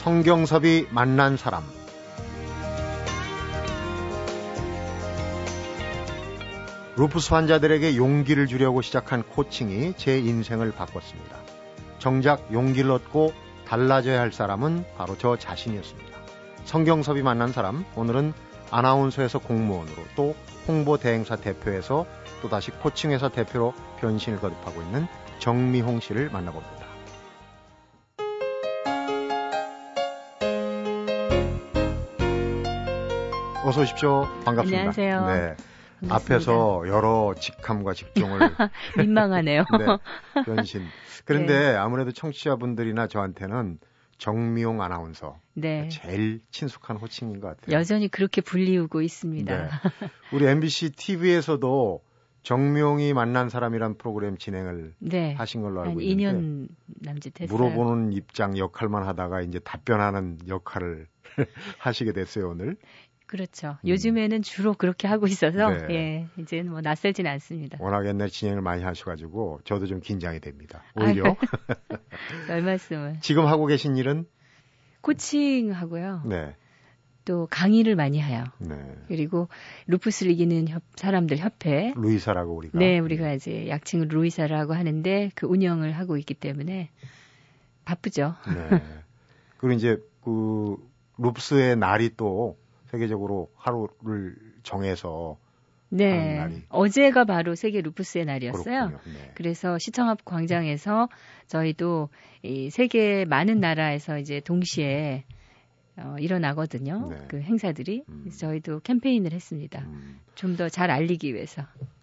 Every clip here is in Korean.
성경섭이 만난 사람 루푸스 환자들에게 용기를 주려고 시작한 코칭이 제 인생을 바꿨습니다. 정작 용기를 얻고 달라져야 할 사람은 바로 저 자신이었습니다. 성경섭이 만난 사람, 오늘은 아나운서에서 공무원으로 또 홍보 대행사 대표에서 또다시 코칭회사 대표로 변신을 거듭하고 있는 정미홍 씨를 만나봅니다. 어서 오십시오. 반갑습니다. 안녕하세요. 네. 반갑습니다. 앞에서 여러 직함과 직종을 민망하네요. 네, 변신. 그런데 네. 아무래도 청취자분들이나 저한테는 정미용 아나운서 네. 제일 친숙한 호칭인 것 같아요. 여전히 그렇게 불리우고 있습니다. 네. 우리 MBC TV에서도 정명이 만난 사람이란 프로그램 진행을 네. 하신 걸로 알고 있는데 2년 남짓 했어요. 물어보는 입장 역할만 하다가 이제 답변하는 역할을 하시게 됐어요 오늘. 그렇죠. 음. 요즘에는 주로 그렇게 하고 있어서 네. 예, 이제는 뭐 낯설지는 않습니다. 워낙 옛날 진행을 많이 하셔가지고 저도 좀 긴장이 됩니다. 오히려. 별 말씀을. 지금 하고 계신 일은 코칭하고요. 네. 또 강의를 많이 해요. 네. 그리고 루푸스를 이기는 협, 사람들 협회. 루이사라고 우리가. 네, 우리가 이제 약칭을 루이사라고 하는데 그 운영을 하고 있기 때문에 바쁘죠. 네. 그리고 이제 그 루푸스의 날이 또 세계적으로 하루를 정해서 네. 어제가 바로 세계 루푸스의 날이었어요. 네. 그래서 시청 앞 광장에서 저희도 이 세계 많은 나라에서 이제 동시에 어, 일어나거든요. 네. 그 행사들이. 음. 저희도 캠페인을 했습니다. 음. 좀더 잘 알리기 위해서.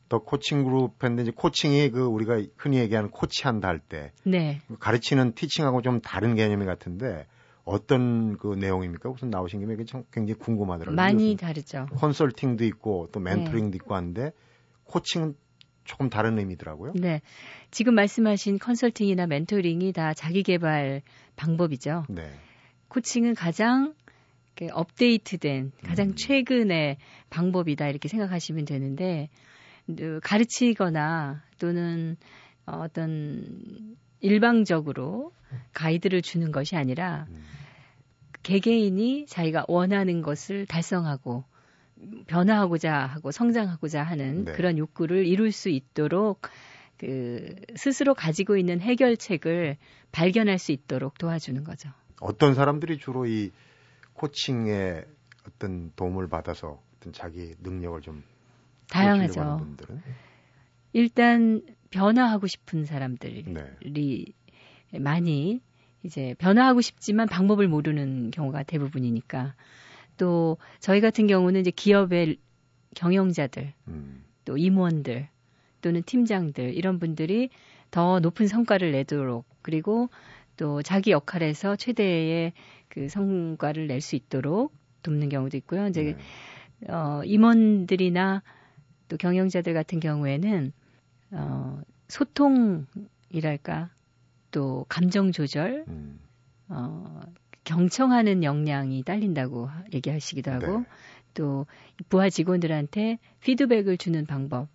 또 코칭 그룹인데 이제 코칭이 그 우리가 흔히 얘기하는 코치한다 할 때. 네. 가르치는 티칭하고 좀 다른 개념이 같은데 어떤 그 내용입니까? 우선 나오신 김에 참 굉장히 궁금하더라고요. 많이 다르죠. 컨설팅도 있고 또 멘토링도 네. 있고 한데 코칭은 조금 다른 의미더라고요. 네. 지금 말씀하신 컨설팅이나 멘토링이 다 자기 개발 방법이죠. 네. 코칭은 가장 업데이트된 가장 음. 최근의 방법이다 이렇게 생각하시면 되는데 그 가르치거나 또는 어떤 일방적으로 가이드를 주는 것이 아니라 음. 개개인이 자기가 원하는 것을 달성하고 변화하고자 하고 성장하고자 하는 네. 그런 욕구를 이룰 수 있도록 그 스스로 가지고 있는 해결책을 발견할 수 있도록 도와주는 거죠. 어떤 사람들이 주로 이 코칭에 어떤 도움을 받아서 어떤 자기 능력을 좀 다양하죠. 일단 변화하고 싶은 사람들이 네. 많이 이제 변화하고 싶지만 방법을 모르는 경우가 대부분이니까 또 저희 같은 경우는 이제 기업의 경영자들 음. 또 임원들 또는 팀장들 이런 분들이 더 높은 성과를 내도록 그리고 또 자기 역할에서 최대의 그 성과를 낼 수 있도록 돕는 경우도 있고요. 이제 네. 어 임원들이나 또 경영자들 같은 경우에는 어 소통이랄까 또 감정 조절, 음. 어, 경청하는 역량이 딸린다고 얘기하시기도 하고 네. 또 부하 직원들한테 피드백을 주는 방법.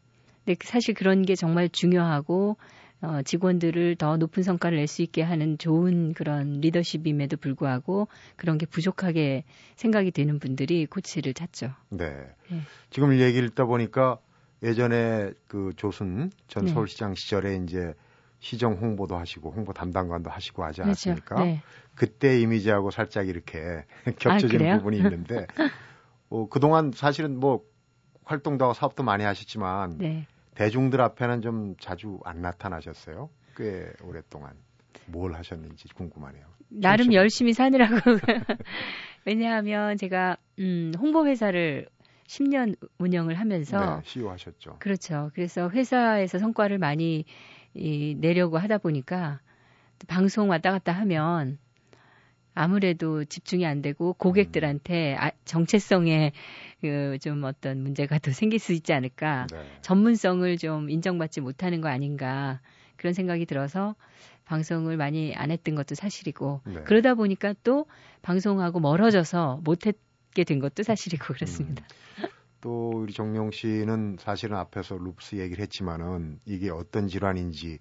근데 사실 그런 게 정말 중요하고 어, 직원들을 더 높은 성과를 낼 수 있게 하는 좋은 그런 리더십임에도 불구하고 그런 게 부족하게 생각이 되는 분들이 코치를 찾죠. 네. 네. 지금 얘기를 듣다 보니까 예전에 그 조순 전 네. 서울시장 시절에 이제 시정 홍보도 하시고 홍보 담당관도 하시고 하지 그렇죠. 않았습니까? 그렇죠. 네. 그때 이미지하고 살짝 이렇게 겹쳐지는 아, 부분이 있는데 어, 그동안 사실은 뭐 활동도 하고 사업도 많이 하셨지만 네. 대중들 앞에는 좀 자주 안 나타나셨어요. 꽤 오랫동안 뭘 하셨는지 궁금하네요. 나름 잠시 열심히 사느라고 왜냐하면 제가 음, 홍보 회사를 10년 운영을 하면서 네, CEO 하셨죠. 그렇죠. 그래서 회사에서 성과를 많이 이, 내려고 하다 보니까 방송 왔다 갔다 하면 아무래도 집중이 안 되고 고객들한테 아, 정체성에 그좀 어떤 문제가 더 생길 수 있지 않을까 네. 전문성을 좀 인정받지 못하는 거 아닌가 그런 생각이 들어서 방송을 많이 안 했던 것도 사실이고 네. 그러다 보니까 또 방송하고 멀어져서 못했게 된 것도 사실이고 그렇습니다. 음. 또 우리 정용 씨는 사실은 앞에서 룹스 얘기를 했지만은 이게 어떤 질환인지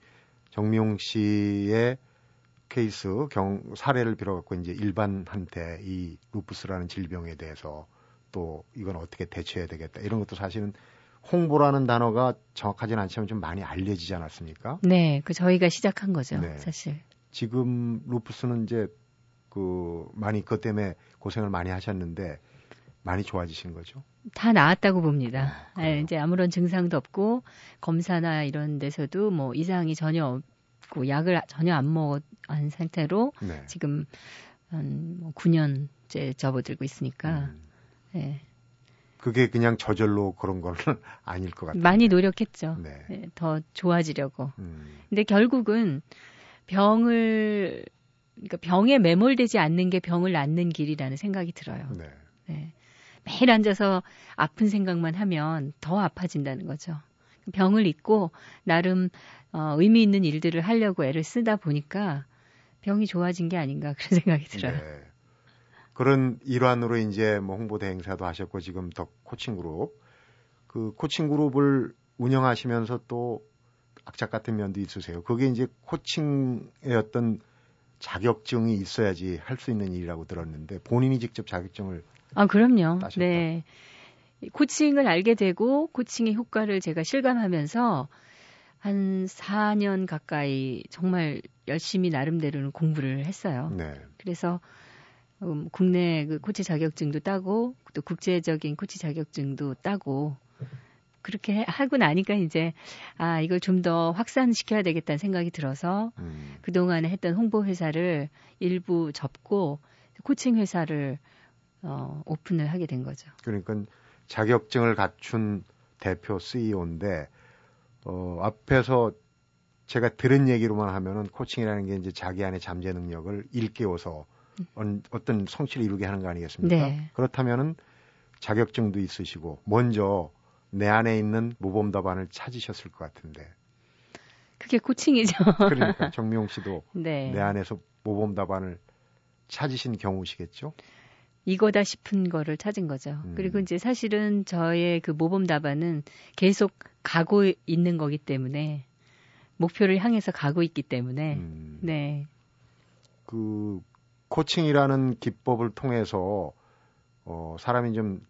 정용 씨의 케이스 경 사례를 빌어갖고 이제 일반한테 이 루푸스라는 질병에 대해서 또 이건 어떻게 대처해야 되겠다 이런 것도 사실은 홍보라는 단어가 정확하지는 않지만 좀 많이 알려지지 않았습니까? 네, 그 저희가 시작한 거죠, 네. 사실. 지금 루푸스는 이제 그 많이 그것 때문에 고생을 많이 하셨는데 많이 좋아지신 거죠? 다 나았다고 봅니다. 아, 네, 이제 아무런 증상도 없고 검사나 이런 데서도 뭐 이상이 전혀 없고 약을 전혀 안 먹은 상태로 네. 지금 한 9년째 뭐 접어들고 있으니까. 음. 네. 그게 그냥 저절로 그런 건 아닐 것 같아요. 많이 노력했죠. 네. 네, 더 좋아지려고. 음. 근데 결국은 병을 그러니까 병에 매몰되지 않는 게 병을 낫는 길이라는 생각이 들어요. 네. 네. 매일 앉아서 아픈 생각만 하면 더 아파진다는 거죠. 병을 잊고 나름 어, 의미 있는 일들을 하려고 애를 쓰다 보니까 병이 좋아진 게 아닌가 그런 생각이 들어요. 네. 그런 일환으로 이제 뭐 홍보대 행사도 하셨고 지금 더 코칭 그룹 그 코칭 그룹을 운영하시면서 또 악착 같은 면도 있으세요. 그게 이제 코칭의 어떤 자격증이 있어야지 할 수 있는 일이라고 들었는데 본인이 직접 자격증을 아 그럼요. 따셨다. 네. 코칭을 알게 되고 코칭의 효과를 제가 실감하면서 한 4년 가까이 정말 열심히 나름대로는 공부를 했어요. 네. 그래서 음, 국내 그 코치 자격증도 따고 또 국제적인 코치 자격증도 따고 그렇게 하고 나니까 이제 아 이걸 좀 더 확산시켜야 되겠다는 생각이 들어서 음. 그 동안에 했던 홍보 회사를 일부 접고 코칭 회사를 어, 오픈을 하게 된 거죠. 그러니까 자격증을 갖춘 대표 CEO인데 어, 앞에서 제가 들은 얘기로만 하면은 코칭이라는 게 이제 자기 안에 잠재 능력을 일깨워서 음. 어떤 성취를 이루게 하는 거 아니겠습니까? 네. 그렇다면은 자격증도 있으시고 먼저 내 안에 있는 모범 답안을 찾으셨을 것 같은데. 그게 코칭이죠. 그러니까 정미용 씨도 네. 내 안에서 모범 답안을 찾으신 경우시겠죠? 이거다 싶은 거를 찾은 거죠. 음. 그리고 이제 사실은 저의 그 모범 답안은 계속 가고 있는 거기 때문에 목표를 향해서 가고 있기 때문에 음. 네. 그 코칭이라는 기법을 통해서 어 사람이 좀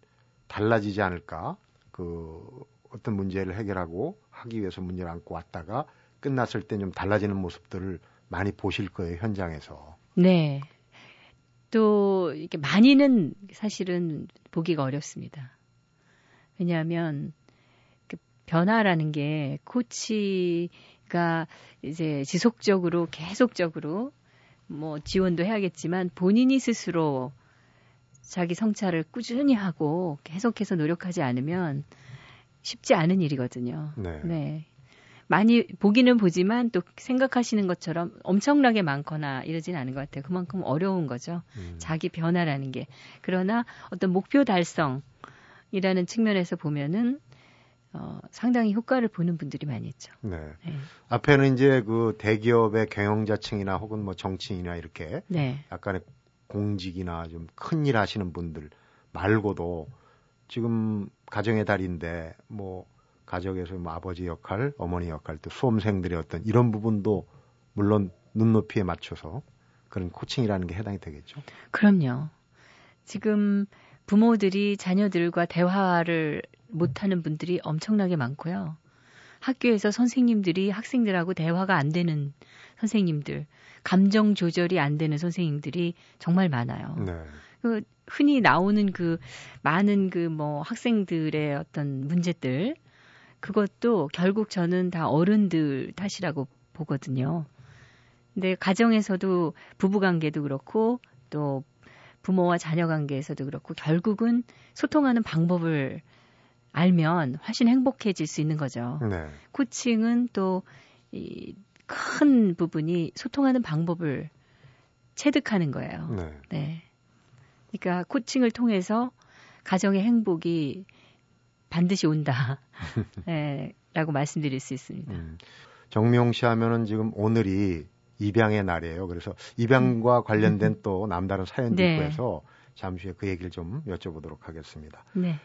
달라지지 않을까? 그 어떤 문제를 해결하고 하기 위해서 문제를 안고 왔다가 끝났을 때 좀 달라지는 모습들을 많이 보실 거예요 현장에서. 네. 또 이렇게 많이는 사실은 보기가 어렵습니다. 왜냐하면 그 변화라는 게 코치가 이제 지속적으로 계속적으로 뭐 지원도 해야겠지만 본인이 스스로 자기 성찰을 꾸준히 하고 계속해서 노력하지 않으면 쉽지 않은 일이거든요. 네. 네. 많이 보기는 보지만 또 생각하시는 것처럼 엄청나게 많거나 이러진 않은 것 같아요. 그만큼 어려운 거죠. 음. 자기 변화라는 게. 그러나 어떤 목표 달성이라는 측면에서 보면은 어, 상당히 효과를 보는 분들이 많이 있죠. 네. 네. 앞에는 이제 그 대기업의 경영자층이나 혹은 뭐 정치인이나 이렇게 네. 약간의 공직이나 좀 큰 일 하시는 분들 말고도 지금 가정의 달인데 뭐 가정에서 뭐 아버지 역할, 어머니 역할, 또 수험생들의 어떤 이런 부분도 물론 눈높이에 맞춰서 그런 코칭이라는 게 해당이 되겠죠. 그럼요. 지금 부모들이 자녀들과 대화를 못하는 분들이 엄청나게 많고요. 학교에서 선생님들이 학생들하고 대화가 안 되는 선생님들, 감정 조절이 안 되는 선생님들이 정말 많아요. 네. 그 흔히 나오는 그 많은 그 뭐 학생들의 어떤 문제들 그것도 결국 저는 다 어른들 탓이라고 보거든요. 근데 가정에서도 부부 관계도 그렇고 또 부모와 자녀 관계에서도 그렇고 결국은 소통하는 방법을 알면 훨씬 행복해질 수 있는 거죠. 네. 코칭은 또 이 큰 부분이 소통하는 방법을 체득하는 거예요. 네. 네. 그러니까 코칭을 통해서 가정의 행복이 반드시 온다. 네, 라고 말씀드릴 수 있습니다. 음. 정미용 씨 하면은 지금 오늘이 입양의 날이에요. 그래서 입양과 음. 관련된 또 남다른 사연도 네. 있고 해서 잠시 후에 그 얘기를 좀 여쭤보도록 하겠습니다. 네.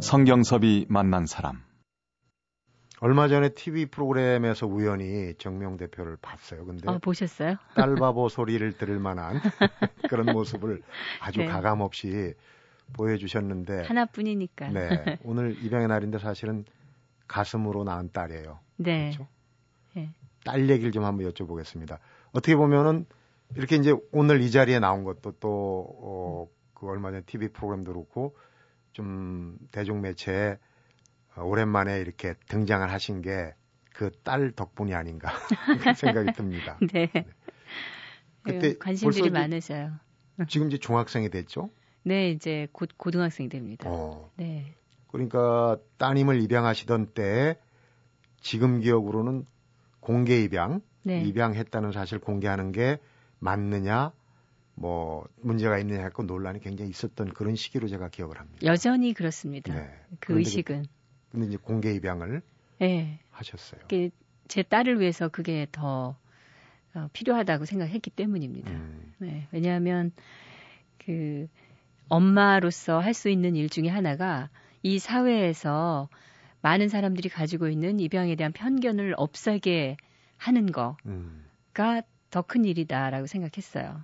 성경섭이 만난 사람. 얼마 전에 TV 프로그램에서 우연히 정명 대표를 봤어요. 근데 어, 보셨어요? 딸바보 소리를 들을 만한 그런 모습을 아주 네. 가감 없이 보여주셨는데 하나뿐이니까. 네, 오늘 입양의 날인데 사실은 가슴으로 낳은 딸이에요. 네. 그렇죠? 네. 딸 얘기를 좀 한번 여쭤보겠습니다. 어떻게 보면은 이렇게 이제 오늘 이 자리에 나온 것도 또, 어, 그 얼마 전에 TV 프로그램도 그렇고 좀 대중 매체에 오랜만에 이렇게 등장을 하신 게 그 딸 덕분이 아닌가 생각이 듭니다. 네. 네. 그때 관심들이 많으셔요. 지금 이제 중학생이 됐죠? 네, 이제 곧 고등학생이 됩니다. 어. 네. 그러니까 따님을 입양하시던 때 지금 기억으로는 공개 입양, 네. 입양했다는 사실 공개하는 게 맞느냐, 뭐 문제가 있느냐 했고 논란이 굉장히 있었던 그런 시기로 제가 기억을 합니다. 여전히 그렇습니다. 네. 그 의식은. 근데 이제 공개 입양을 네. 하셨어요. 제 딸을 위해서 그게 더 어, 필요하다고 생각했기 때문입니다. 음. 네. 왜냐하면 그 엄마로서 할 수 있는 일 중에 하나가 이 사회에서 많은 사람들이 가지고 있는 입양에 대한 편견을 없애게 하는 거가 음. 더큰 일이다라고 생각했어요.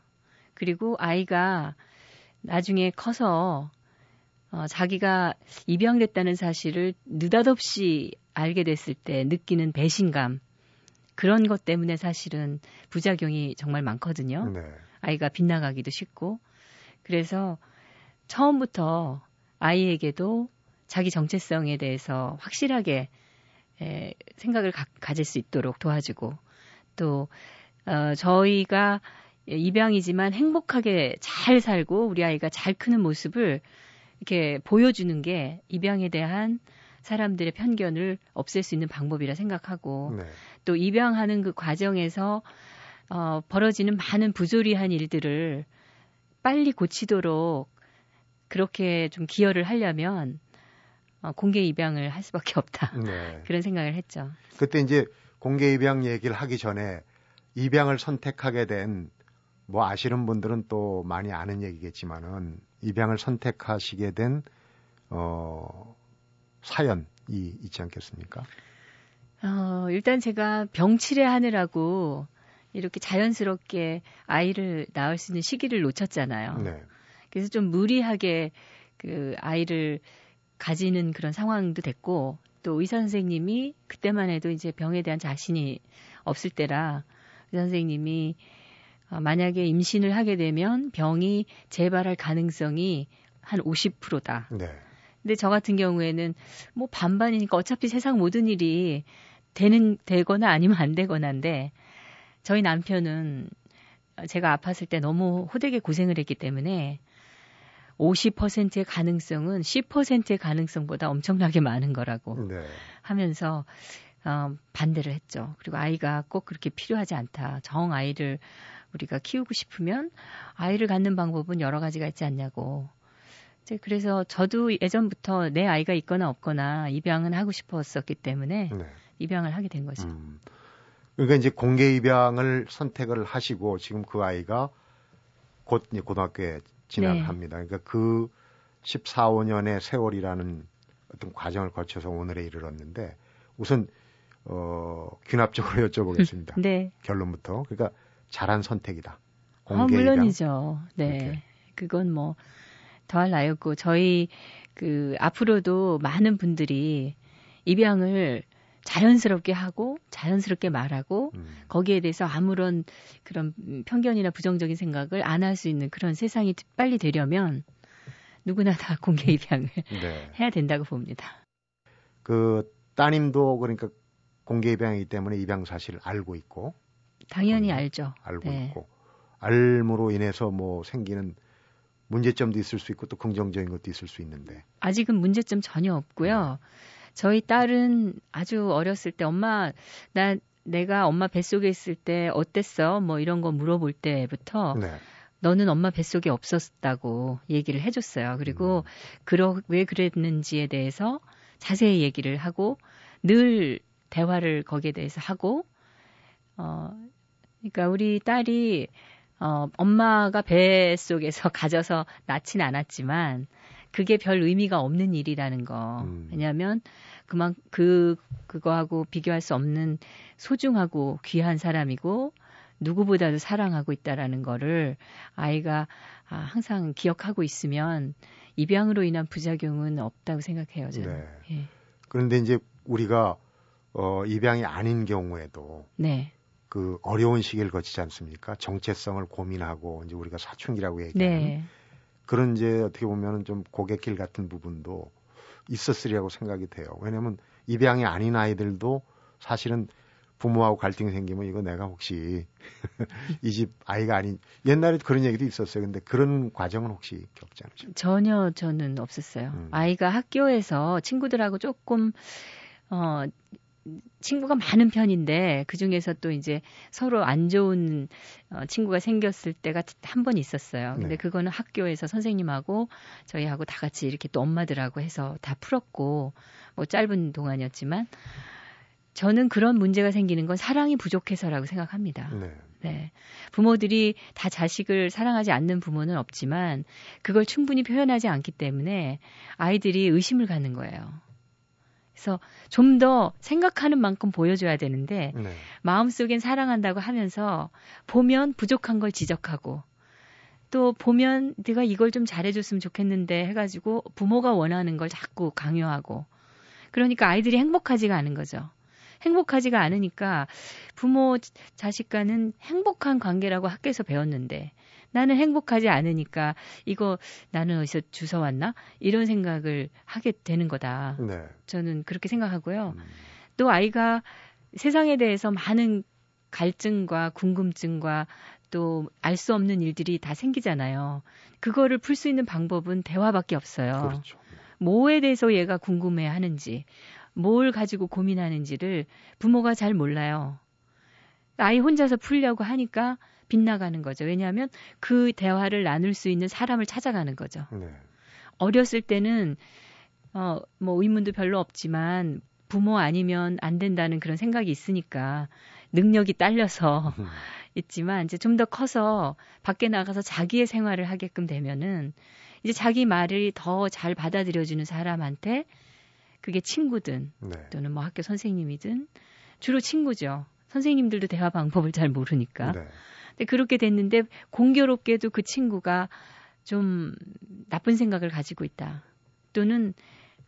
그리고 아이가 나중에 커서 어, 자기가 입양됐다는 사실을 느닷없이 알게 됐을 때 느끼는 배신감 그런 것 때문에 사실은 부작용이 정말 많거든요. 네. 아이가 빗나가기도 쉽고 그래서 처음부터 아이에게도 자기 정체성에 대해서 확실하게 에, 생각을 가, 가질 수 있도록 도와주고 또 어, 저희가 입양이지만 행복하게 잘 살고 우리 아이가 잘 크는 모습을 이렇게 보여주는 게 입양에 대한 사람들의 편견을 없앨 수 있는 방법이라 생각하고 네. 또 입양하는 그 과정에서 어, 벌어지는 많은 부조리한 일들을 빨리 고치도록 그렇게 좀 기여를 하려면 어, 공개 입양을 할 수밖에 없다. 네. 그런 생각을 했죠. 그때 이제 공개 입양 얘기를 하기 전에 입양을 선택하게 된 뭐 아시는 분들은 또 많이 아는 얘기겠지만은 입양을 선택하시게 된 어, 사연이 있지 않겠습니까? 어, 일단 제가 병치레 하느라고 이렇게 자연스럽게 아이를 낳을 수 있는 시기를 놓쳤잖아요. 네. 그래서 좀 무리하게 그 아이를 가지는 그런 상황도 됐고 또 의사 선생님이 그때만 해도 이제 병에 대한 자신이 없을 때라 의사 선생님이 어, 만약에 임신을 하게 되면 병이 재발할 가능성이 한 50%다. 네. 근데 저 같은 경우에는 뭐 반반이니까 어차피 세상 모든 일이 되는 되거나 아니면 안 되거나인데 저희 남편은 제가 아팠을 때 너무 호되게 고생을 했기 때문에 50%의 가능성은 10%의 가능성보다 엄청나게 많은 거라고 네. 하면서 어, 반대를 했죠. 그리고 아이가 꼭 그렇게 필요하지 않다. 정 아이를 우리가 키우고 싶으면 아이를 갖는 방법은 여러 가지가 있지 않냐고. 이제 그래서 저도 예전부터 내 아이가 있거나 없거나 입양은 하고 싶었었기 때문에 네. 입양을 하게 된 거죠. 음. 그러니까 이제 공개 입양을 선택을 하시고 지금 그 아이가 곧 이제 고등학교에 진학을 네. 합니다. 그러니까 그 14, 5년의 세월이라는 어떤 과정을 거쳐서 오늘에 이르렀는데 우선 어 귀납적으로 여쭤보겠습니다. 네. 결론부터. 그러니까 잘한 선택이다. 공개 아, 물론이죠. 네. 이렇게. 그건 뭐 더할 나위 없고 저희 그 앞으로도 많은 분들이 입양을 자연스럽게 하고 자연스럽게 말하고 음. 거기에 대해서 아무런 그런 편견이나 부정적인 생각을 안 할 수 있는 그런 세상이 빨리 되려면 누구나 다 공개 입양을 네. 해야 된다고 봅니다. 그 따님도 그러니까 공개 입양이기 때문에 입양 사실을 알고 있고 당연히 알죠. 알고 네. 있고 알므로 인해서 뭐 생기는 문제점도 있을 수 있고 또 긍정적인 것도 있을 수 있는데 아직은 문제점 전혀 없고요. 네. 저희 딸은 아주 어렸을 때 엄마 나 내가 엄마 뱃속에 있을 때 어땠어? 뭐 이런 거 물어볼 때부터 네. 너는 엄마 뱃속에 없었다고 얘기를 해줬어요. 그리고 음. 그러 왜 그랬는지에 대해서 자세히 얘기를 하고 늘 대화를 거기에 대해서 하고 어 그러니까 우리 딸이 어 엄마가 뱃속에서 가져서 낳진 않았지만 그게 별 의미가 없는 일이라는 거. 음. 왜냐하면 그만 그 그거하고 비교할 수 없는 소중하고 귀한 사람이고 누구보다도 사랑하고 있다라는 거를 아이가 아, 항상 기억하고 있으면 입양으로 인한 부작용은 없다고 생각해요. 저는. 네. 예. 그런데 이제 우리가 어, 입양이 아닌 경우에도 네. 그 어려운 시기를 거치지 않습니까? 정체성을 고민하고 이제 우리가 사춘기라고 얘기하는 네. 그런 이제 어떻게 보면은 좀 고갯길 같은 부분도 있었으리라고 생각이 돼요. 왜냐하면 입양이 아닌 아이들도 사실은 부모하고 갈등이 생기면 이거 내가 혹시 이 집 아이가 아닌 옛날에 그런 얘기도 있었어요. 근데 그런 과정은 혹시 겪지 않으셨어요? 전혀 저는 없었어요. 음. 아이가 학교에서 친구들하고 조금 어 친구가 많은 편인데 그 중에서 또 이제 서로 안 좋은 어, 친구가 생겼을 때가 한 번 있었어요. 근데 네. 그거는 학교에서 선생님하고 저희하고 다 같이 이렇게 또 엄마들하고 해서 다 풀었고 뭐 짧은 동안이었지만 저는 그런 문제가 생기는 건 사랑이 부족해서라고 생각합니다. 네. 네. 부모들이 다 자식을 사랑하지 않는 부모는 없지만 그걸 충분히 표현하지 않기 때문에 아이들이 의심을 갖는 거예요. 그래서 좀 더 생각하는 만큼 보여줘야 되는데 네. 마음속엔 사랑한다고 하면서 보면 부족한 걸 지적하고 또 보면 네가 이걸 좀 잘해줬으면 좋겠는데 해가지고 부모가 원하는 걸 자꾸 강요하고 그러니까 아이들이 행복하지가 않은 거죠. 행복하지가 않으니까 부모 자식 간은 행복한 관계라고 학교에서 배웠는데 나는 행복하지 않으니까 이거 나는 어디서 주워 왔나? 이런 생각을 하게 되는 거다. 네. 저는 그렇게 생각하고요. 음. 또 아이가 세상에 대해서 많은 갈증과 궁금증과 또 알 수 없는 일들이 다 생기잖아요. 그거를 풀 수 있는 방법은 대화밖에 없어요. 그렇죠. 뭐에 대해서 얘가 궁금해 하는지, 뭘 가지고 고민하는지를 부모가 잘 몰라요. 아이 혼자서 풀려고 하니까 빗나가는 거죠. 왜냐하면 그 대화를 나눌 수 있는 사람을 찾아가는 거죠. 네. 어렸을 때는 어, 뭐 의문도 별로 없지만 부모 아니면 안 된다는 그런 생각이 있으니까 능력이 딸려서 있지만 이제 좀 더 커서 밖에 나가서 자기의 생활을 하게끔 되면은 이제 자기 말을 더 잘 받아들여주는 사람한테 그게 친구든 네. 또는 뭐 학교 선생님이든 주로 친구죠. 선생님들도 대화 방법을 잘 모르니까. 네. 근데 그렇게 됐는데 공교롭게도 그 친구가 좀 나쁜 생각을 가지고 있다. 또는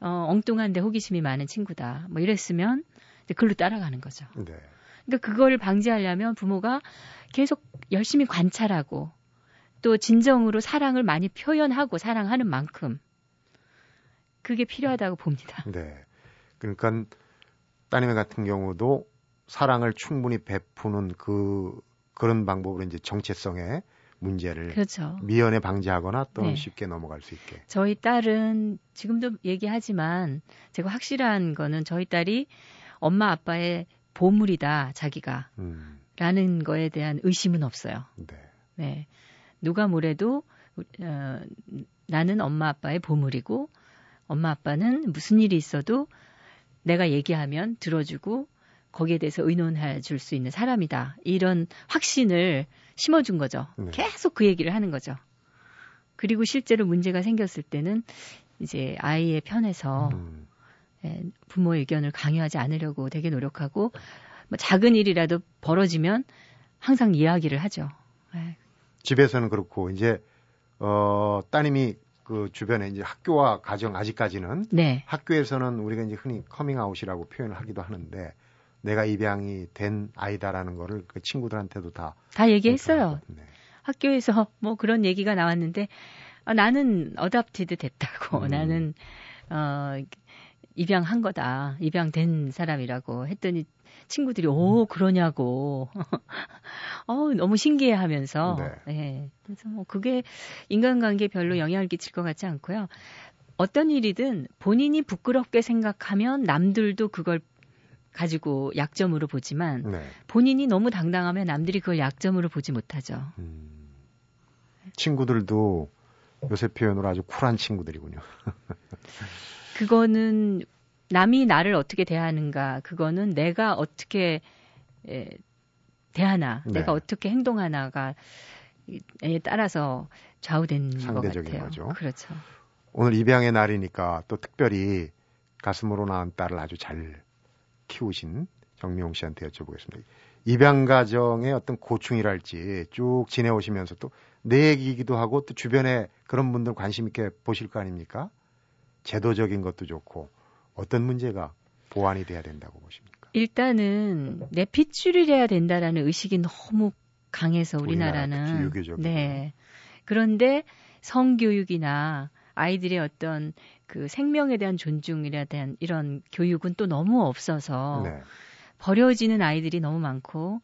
어, 엉뚱한데 호기심이 많은 친구다. 뭐 이랬으면 이제 글로 따라가는 거죠. 네. 그러니까 그걸 방지하려면 부모가 계속 열심히 관찰하고 또 진정으로 사랑을 많이 표현하고 사랑하는 만큼 그게 필요하다고 봅니다. 네. 그러니까 따님 같은 경우도 사랑을 충분히 베푸는 그 그런 방법으로 이제 정체성의 문제를 그렇죠. 미연에 방지하거나 또는 네. 쉽게 넘어갈 수 있게. 저희 딸은 지금도 얘기하지만 제가 확실한 거는 저희 딸이 엄마 아빠의 보물이다 자기가 음. 라는 거에 대한 의심은 없어요. 네. 네. 누가 뭐래도 어, 나는 엄마 아빠의 보물이고 엄마 아빠는 무슨 일이 있어도 내가 얘기하면 들어주고 거기에 대해서 의논해 줄 수 있는 사람이다. 이런 확신을 심어준 거죠. 네. 계속 그 얘기를 하는 거죠. 그리고 실제로 문제가 생겼을 때는 이제 아이의 편에서 음. 예, 부모의 의견을 강요하지 않으려고 되게 노력하고 뭐 작은 일이라도 벌어지면 항상 이야기를 하죠. 예. 집에서는 그렇고 이제 어 따님이 그 주변에 이제 학교와 가정 아직까지는 네. 학교에서는 우리가 이제 흔히 커밍아웃이라고 표현을 하기도 하는데 내가 입양이 된 아이다라는 거를 그 친구들한테도 다 다 얘기했어요. 네. 학교에서 뭐 그런 얘기가 나왔는데 아, 나는 어답티드 됐다고 음. 나는 어 입양한 거다 입양된 사람이라고 했더니 친구들이 오 음. 그러냐고 어 너무 신기해하면서 네. 네. 그래서 뭐 그게 인간관계에 별로 영향을 끼칠 것 같지 않고요. 어떤 일이든 본인이 부끄럽게 생각하면 남들도 그걸 가지고 약점으로 보지만 네. 본인이 너무 당당하면 남들이 그걸 약점으로 보지 못하죠. 음, 친구들도 요새 표현으로 아주 쿨한 친구들이군요. 그거는 남이 나를 어떻게 대하는가, 그거는 내가 어떻게 에, 대하나, 네. 내가 어떻게 행동하나가 에 따라서 좌우된 것 같아요. 거죠. 그렇죠. 오늘 입양의 날이니까 또 특별히 가슴으로 낳은 딸을 아주 잘 키우신 정미용 씨한테 여쭤보겠습니다. 입양 가정의 어떤 고충이랄지 쭉 지내오시면서 또 내 얘기이기도 하고 또 주변에 그런 분들 관심 있게 보실 거 아닙니까? 제도적인 것도 좋고 어떤 문제가 보완이 돼야 된다고 보십니까? 일단은 내 핏줄을 해야 된다라는 의식이 너무 강해서 우리나라는 우리나라 네. 그런데 성교육이나 아이들의 어떤 그 생명에 대한 존중에 대한 이런 교육은 또 너무 없어서 네. 버려지는 아이들이 너무 많고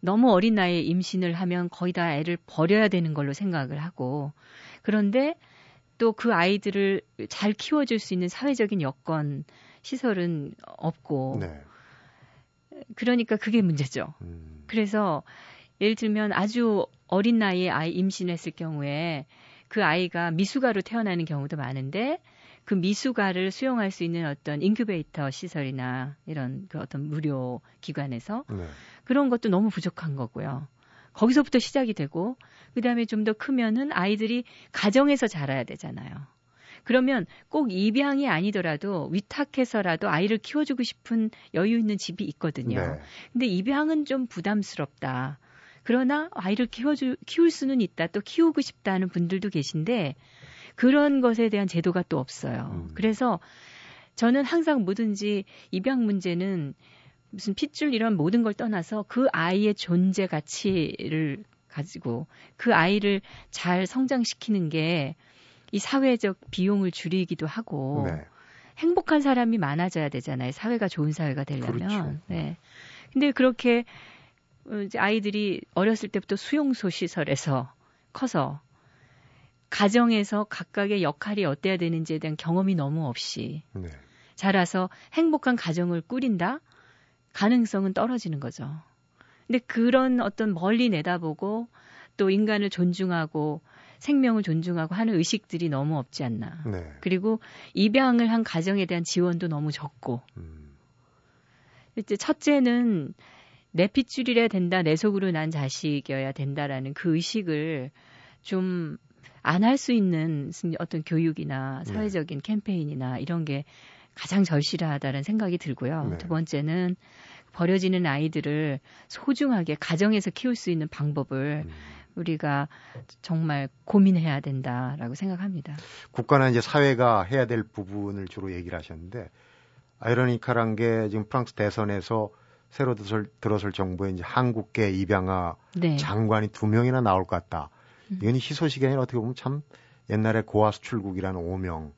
너무 어린 나이에 임신을 하면 거의 다 애를 버려야 되는 걸로 생각을 하고 그런데 또 그 아이들을 잘 키워줄 수 있는 사회적인 여건 시설은 없고 네. 그러니까 그게 문제죠. 음. 그래서 예를 들면 아주 어린 나이에 아이 임신했을 경우에 그 아이가 미숙아로 태어나는 경우도 많은데 그 미숙아를 수용할 수 있는 어떤 인큐베이터 시설이나 이런 그 어떤 무료 기관에서 네. 그런 것도 너무 부족한 거고요. 거기서부터 시작이 되고 그다음에 좀 더 크면은 아이들이 가정에서 자라야 되잖아요. 그러면 꼭 입양이 아니더라도 위탁해서라도 아이를 키워주고 싶은 여유 있는 집이 있거든요. 네. 근데 입양은 좀 부담스럽다. 그러나 아이를 키워주, 키울 수는 있다. 또 키우고 싶다는 분들도 계신데 그런 것에 대한 제도가 또 없어요. 음. 그래서 저는 항상 뭐든지 입양 문제는 무슨 핏줄 이런 모든 걸 떠나서 그 아이의 존재 가치를 가지고 그 아이를 잘 성장시키는 게 이 사회적 비용을 줄이기도 하고 네. 행복한 사람이 많아져야 되잖아요. 사회가 좋은 사회가 되려면. 그렇죠. 네. 근데 그렇게 어, 이제 아이들이 어렸을 때부터 수용소 시설에서 커서 가정에서 각각의 역할이 어때야 되는지에 대한 경험이 너무 없이 네. 자라서 행복한 가정을 꾸린다? 가능성은 떨어지는 거죠. 근데 그런 어떤 멀리 내다보고 또 인간을 존중하고 생명을 존중하고 하는 의식들이 너무 없지 않나. 네. 그리고 입양을 한 가정에 대한 지원도 너무 적고. 음. 이제 첫째는 내 핏줄이라 된다, 내 속으로 난 자식이어야 된다라는 그 의식을 좀 안 할 수 있는 어떤 교육이나 네. 사회적인 네. 캠페인이나 이런 게 가장 절실하다는 생각이 들고요. 네. 두 번째는 버려지는 아이들을 소중하게 가정에서 키울 수 있는 방법을 음. 우리가 정말 고민해야 된다라고 생각합니다. 국가나 이제 사회가 해야 될 부분을 주로 얘기를 하셨는데 아이러니컬한 게 지금 프랑스 대선에서 새로 들어설, 들어설 정부에 이제 한국계 입양아 네. 장관이 두 명이나 나올 것 같다. 이건 희소식이 아니라 어떻게 보면 참 옛날에 고아 수출국이라는 오명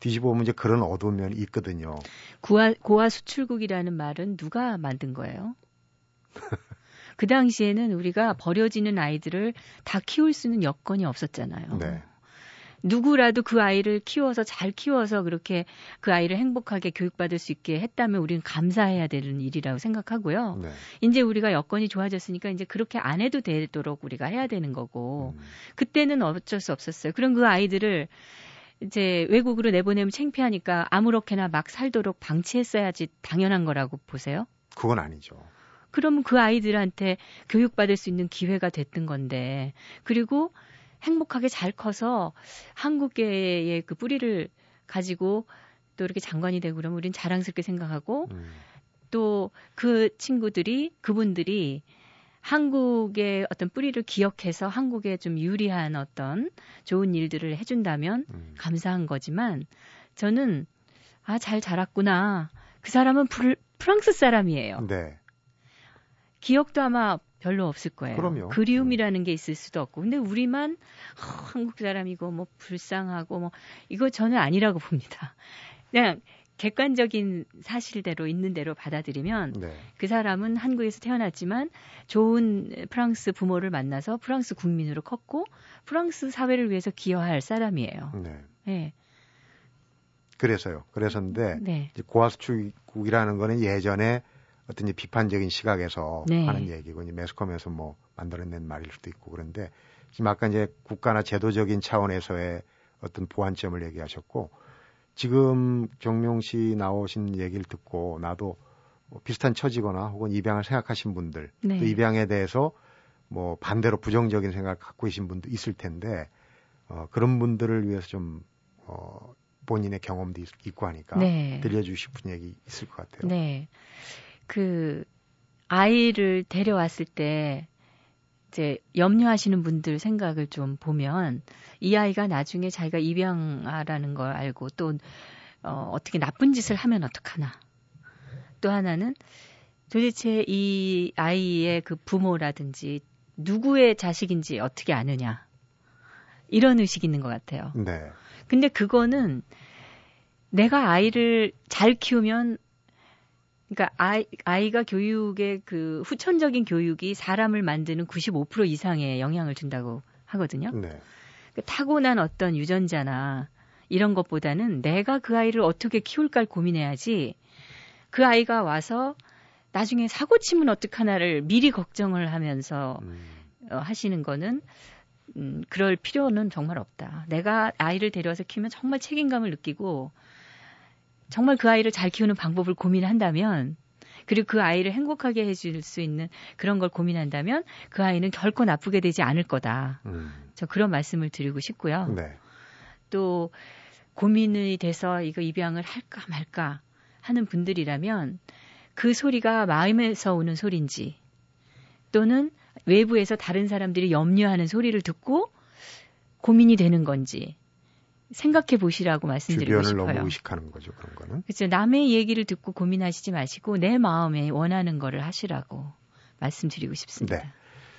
뒤집어 보면 이제 그런 어두운 면이 있거든요. 고아, 고아 수출국이라는 말은 누가 만든 거예요? 그 당시에는 우리가 버려지는 아이들을 다 키울 수 있는 여건이 없었잖아요. 네. 누구라도 그 아이를 키워서 잘 키워서 그렇게 그 아이를 행복하게 교육받을 수 있게 했다면 우리는 감사해야 되는 일이라고 생각하고요. 네. 이제 우리가 여건이 좋아졌으니까 이제 그렇게 안 해도 되도록 우리가 해야 되는 거고 음. 그때는 어쩔 수 없었어요. 그럼 그 아이들을 이제 외국으로 내보내면 창피하니까 아무렇게나 막 살도록 방치했어야지 당연한 거라고 보세요? 그건 아니죠. 그러면 그 아이들한테 교육받을 수 있는 기회가 됐던 건데 그리고 행복하게 잘 커서 한국계의 그 뿌리를 가지고 또 이렇게 장관이 되고 그러면 우린 자랑스럽게 생각하고 음. 또그 친구들이 그분들이 한국의 어떤 뿌리를 기억해서 한국에 좀 유리한 어떤 좋은 일들을 해준다면 음. 감사한 거지만 저는 아 잘 자랐구나 그 사람은 프랑스 사람이에요. 네. 기억도 아마 별로 없을 거예요. 그럼요. 그리움이라는 게 있을 수도 없고. 근데 우리만 어, 한국 사람이고 뭐 불쌍하고 뭐 이거 저는 아니라고 봅니다. 그냥 객관적인 사실대로 있는 대로 받아들이면 네. 그 사람은 한국에서 태어났지만 좋은 프랑스 부모를 만나서 프랑스 국민으로 컸고 프랑스 사회를 위해서 기여할 사람이에요. 네. 네. 그래서요. 그래서인데 네. 고아수출국이라는 거는 예전에 어떤 이제 비판적인 시각에서 네. 하는 얘기고 이제 매스컴에서 뭐 만들어낸 말일 수도 있고 그런데 지금 아까 이제 국가나 제도적인 차원에서의 어떤 보완점을 얘기하셨고 지금 정명 씨 나오신 얘기를 듣고 나도 뭐 비슷한 처지거나 혹은 입양을 생각하신 분들 네. 또 입양에 대해서 뭐 반대로 부정적인 생각을 갖고 계신 분도 있을 텐데 어, 그런 분들을 위해서 좀 어, 본인의 경험도 있, 고 하니까 네. 들려주고 싶은 얘기 있을 것 같아요. 네. 그 아이를 데려왔을 때 이제 염려하시는 분들 생각을 좀 보면 이 아이가 나중에 자기가 입양아라는 걸 알고 또 어, 어떻게 나쁜 짓을 하면 어떡하나. 또 하나는 도대체 이 아이의 그 부모라든지 누구의 자식인지 어떻게 아느냐. 이런 의식이 있는 것 같아요. 네. 근데 그거는 내가 아이를 잘 키우면 그러니까 아이, 아이가 교육의 그 후천적인 교육이 사람을 만드는 95% 이상의 영향을 준다고 하거든요. 네. 그러니까 타고난 어떤 유전자나 이런 것보다는 내가 그 아이를 어떻게 키울까 고민해야지 그 아이가 와서 나중에 사고 치면 어떡하나를 미리 걱정을 하면서 음. 어, 하시는 거는 음, 그럴 필요는 정말 없다. 내가 아이를 데려와서 키우면 정말 책임감을 느끼고 정말 그 아이를 잘 키우는 방법을 고민한다면 그리고 그 아이를 행복하게 해줄 수 있는 그런 걸 고민한다면 그 아이는 결코 나쁘게 되지 않을 거다. 음. 저 그런 말씀을 드리고 싶고요. 네. 또 고민이 돼서 이거 입양을 할까 말까 하는 분들이라면 그 소리가 마음에서 오는 소리인지 또는 외부에서 다른 사람들이 염려하는 소리를 듣고 고민이 되는 건지 생각해 보시라고 말씀드리고 주변을 싶어요. 너무 의식하는 거죠, 그런 거는. 그렇죠. 남의 얘기를 듣고 고민하시지 마시고 내 마음에 원하는 거를 하시라고 말씀드리고 싶습니다. 네.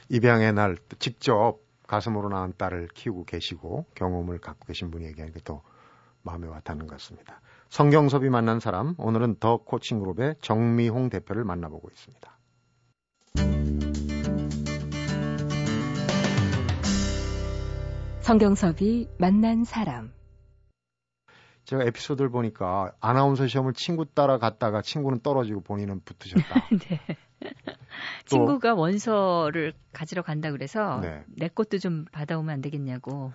입양의 날 직접 가슴으로 낳은 딸을 키우고 계시고 경험을 갖고 계신 분이 얘기하니까 또 마음에 와닿는 것 같습니다. 성경섭이 만난 사람, 오늘은 더 코칭그룹의 정미홍 대표를 만나보고 있습니다. 성경섭이 만난 사람. 제가 에피소드를 보니까 아나운서 시험을 친구 따라 갔다가 친구는 떨어지고 본인은 붙으셨다. 네. 친구가 원서를 가지러 간다 그래서 네. 내 것도 좀 받아오면 안 되겠냐고.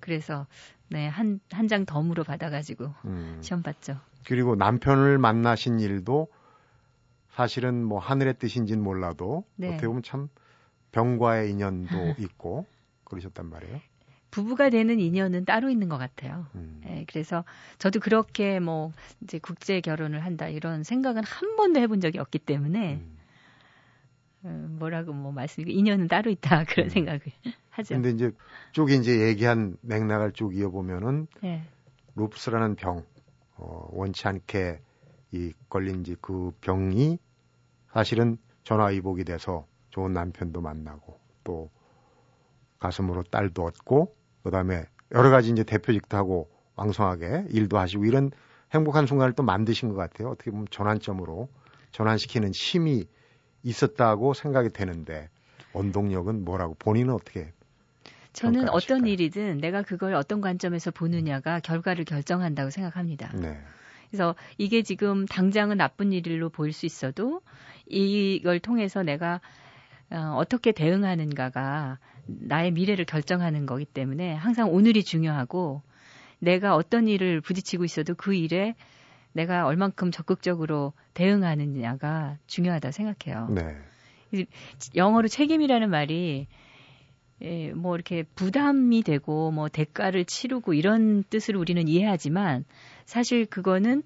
그래서 네, 한 한 장 덤으로 받아 가지고 음. 시험 봤죠. 그리고 남편을 만나신 일도 사실은 뭐 하늘의 뜻인지는 몰라도 네. 어떻게 보면 참 병과의 인연도 있고 그러셨단 말이에요. 부부가 되는 인연은 따로 있는 것 같아요. 음. 예, 그래서 저도 그렇게 뭐 이제 국제 결혼을 한다 이런 생각은 한 번도 해본 적이 없기 때문에 음. 어, 뭐라고 뭐 말씀이고 인연은 따로 있다 그런 음. 생각을 하죠. 근데 이제 쪽이 이제 얘기한 맥락을 쭉 이어보면은 예. 루프스라는 병 어, 원치 않게 이 걸린 지 그 병이 사실은 전화위복이 돼서 좋은 남편도 만나고 또 가슴으로 딸도 얻고 그다음에 여러 가지 이제 대표직도 하고 왕성하게 일도 하시고 이런 행복한 순간을 또 만드신 것 같아요. 어떻게 보면 전환점으로 전환시키는 힘이 있었다고 생각이 되는데 원동력은 뭐라고 본인은 어떻게 저는 어떤 일이든 내가 그걸 어떤 관점에서 보느냐가 결과를 결정한다고 생각합니다. 네. 그래서 이게 지금 당장은 나쁜 일로 보일 수 있어도 이걸 통해서 내가 어, 어떻게 대응하는가가 나의 미래를 결정하는 거기 때문에 항상 오늘이 중요하고 내가 어떤 일을 부딪히고 있어도 그 일에 내가 얼만큼 적극적으로 대응하느냐가 중요하다 생각해요. 네. 영어로 책임이라는 말이 예, 뭐 이렇게 부담이 되고 뭐 대가를 치르고 이런 뜻을 우리는 이해하지만 사실 그거는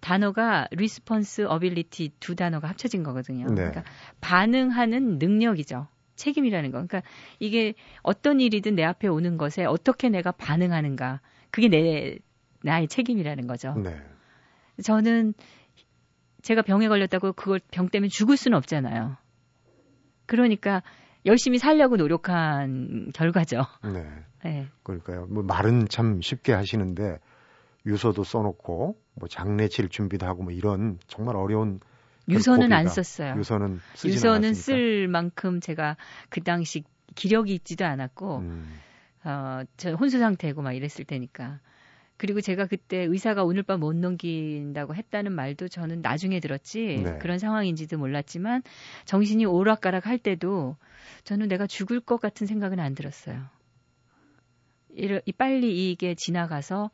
단어가 responsibility 두 단어가 합쳐진 거거든요. 네. 그러니까 반응하는 능력이죠. 책임이라는 거. 그러니까 이게 어떤 일이든 내 앞에 오는 것에 어떻게 내가 반응하는가. 그게 내 나의 책임이라는 거죠. 네. 저는 제가 병에 걸렸다고 그걸 병 때문에 죽을 수는 없잖아요. 그러니까 열심히 살려고 노력한 결과죠. 네. 네. 그러니까요. 뭐 말은 참 쉽게 하시는데 유서도 써놓고 뭐 장례 칠 준비도 하고 뭐 이런 정말 어려운 유서는 안 썼어요. 유서는 유서는 쓸 만큼 제가 그 당시 기력이 있지도 않았고 음. 어 저 혼수 상태고 막 이랬을 테니까. 그리고 제가 그때 의사가 오늘 밤 못 넘긴다고 했다는 말도 저는 나중에 들었지 네. 그런 상황인지도 몰랐지만 정신이 오락가락 할 때도 저는 내가 죽을 것 같은 생각은 안 들었어요. 이러, 빨리 이게 지나가서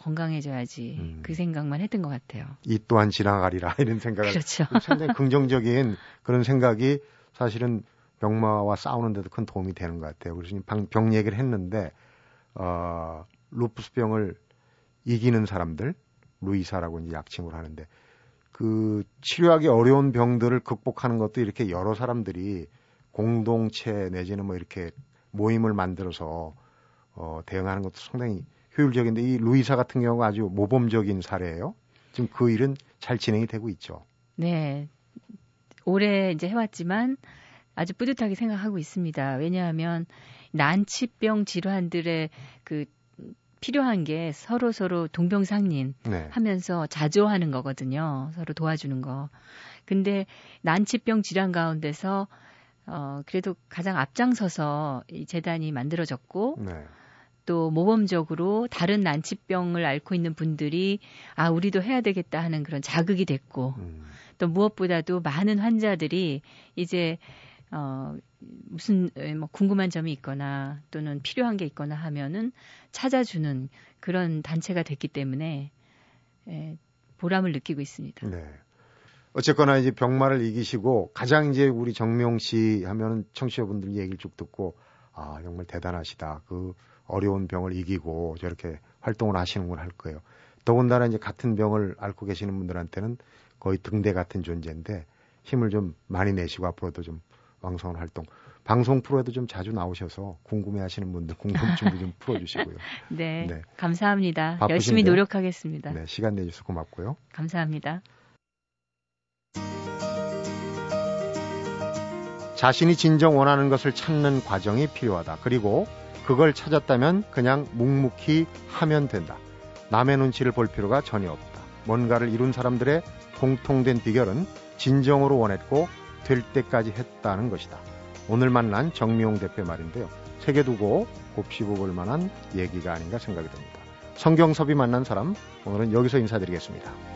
건강해져야지 음. 그 생각만 했던 것 같아요. 이 또한 지나가리라 이런 생각을 그렇죠. 상당히 긍정적인 그런 생각이 사실은 병마와 싸우는 데도 큰 도움이 되는 것 같아요. 그래서 병, 병 얘기를 했는데 어, 루푸스병을 이기는 사람들 루이사라고 이제 약칭을 하는데 그 치료하기 어려운 병들을 극복하는 것도 이렇게 여러 사람들이 공동체 내지는 뭐 이렇게 모임을 만들어서 어, 대응하는 것도 상당히 효율적인데 이 루이사 같은 경우가 아주 모범적인 사례예요. 지금 그 일은 잘 진행이 되고 있죠. 네. 올해 이제 해왔지만 아주 뿌듯하게 생각하고 있습니다. 왜냐하면 난치병 질환들의 그 필요한 게 서로 서로 동병상린 네. 하면서 자조하는 거거든요. 서로 도와주는 거. 근데 난치병 질환 가운데서 어 그래도 가장 앞장서서 이 재단이 만들어졌고 네. 또 모범적으로 다른 난치병을 앓고 있는 분들이 아 우리도 해야 되겠다 하는 그런 자극이 됐고 음. 또 무엇보다도 많은 환자들이 이제 어 무슨 뭐 궁금한 점이 있거나 또는 필요한 게 있거나 하면은 찾아주는 그런 단체가 됐기 때문에 예, 보람을 느끼고 있습니다. 네. 어쨌거나 이제 병마를 이기시고 가장 이제 우리 정명 씨 하면은 청취자분들 얘기를 쭉 듣고 아 정말 대단하시다. 그 어려운 병을 이기고 저렇게 활동을 하시는걸 할 거예요. 더군다나 이제 같은 병을 앓고 계시는 분들한테는 거의 등대 같은 존재인데 힘을 좀 많이 내시고 앞으로도 좀 왕성한 활동. 방송 프로에도 좀 자주 나오셔서 궁금해 하시는 분들 궁금증도 좀 풀어주시고요. 네, 네. 감사합니다. 바쁘신데, 열심히 노력하겠습니다. 네, 시간 내주셔서 고맙고요. 감사합니다. 자신이 진정 원하는 것을 찾는 과정이 필요하다. 그리고 그걸 찾았다면 그냥 묵묵히 하면 된다. 남의 눈치를 볼 필요가 전혀 없다. 뭔가를 이룬 사람들의 공통된 비결은 진정으로 원했고 될 때까지 했다는 것이다. 오늘 만난 정미용 대표 말인데요. 세계 두고 곱씹어 볼 만한 얘기가 아닌가 생각이 듭니다. 성경섭이 만난 사람, 오늘은 여기서 인사드리겠습니다.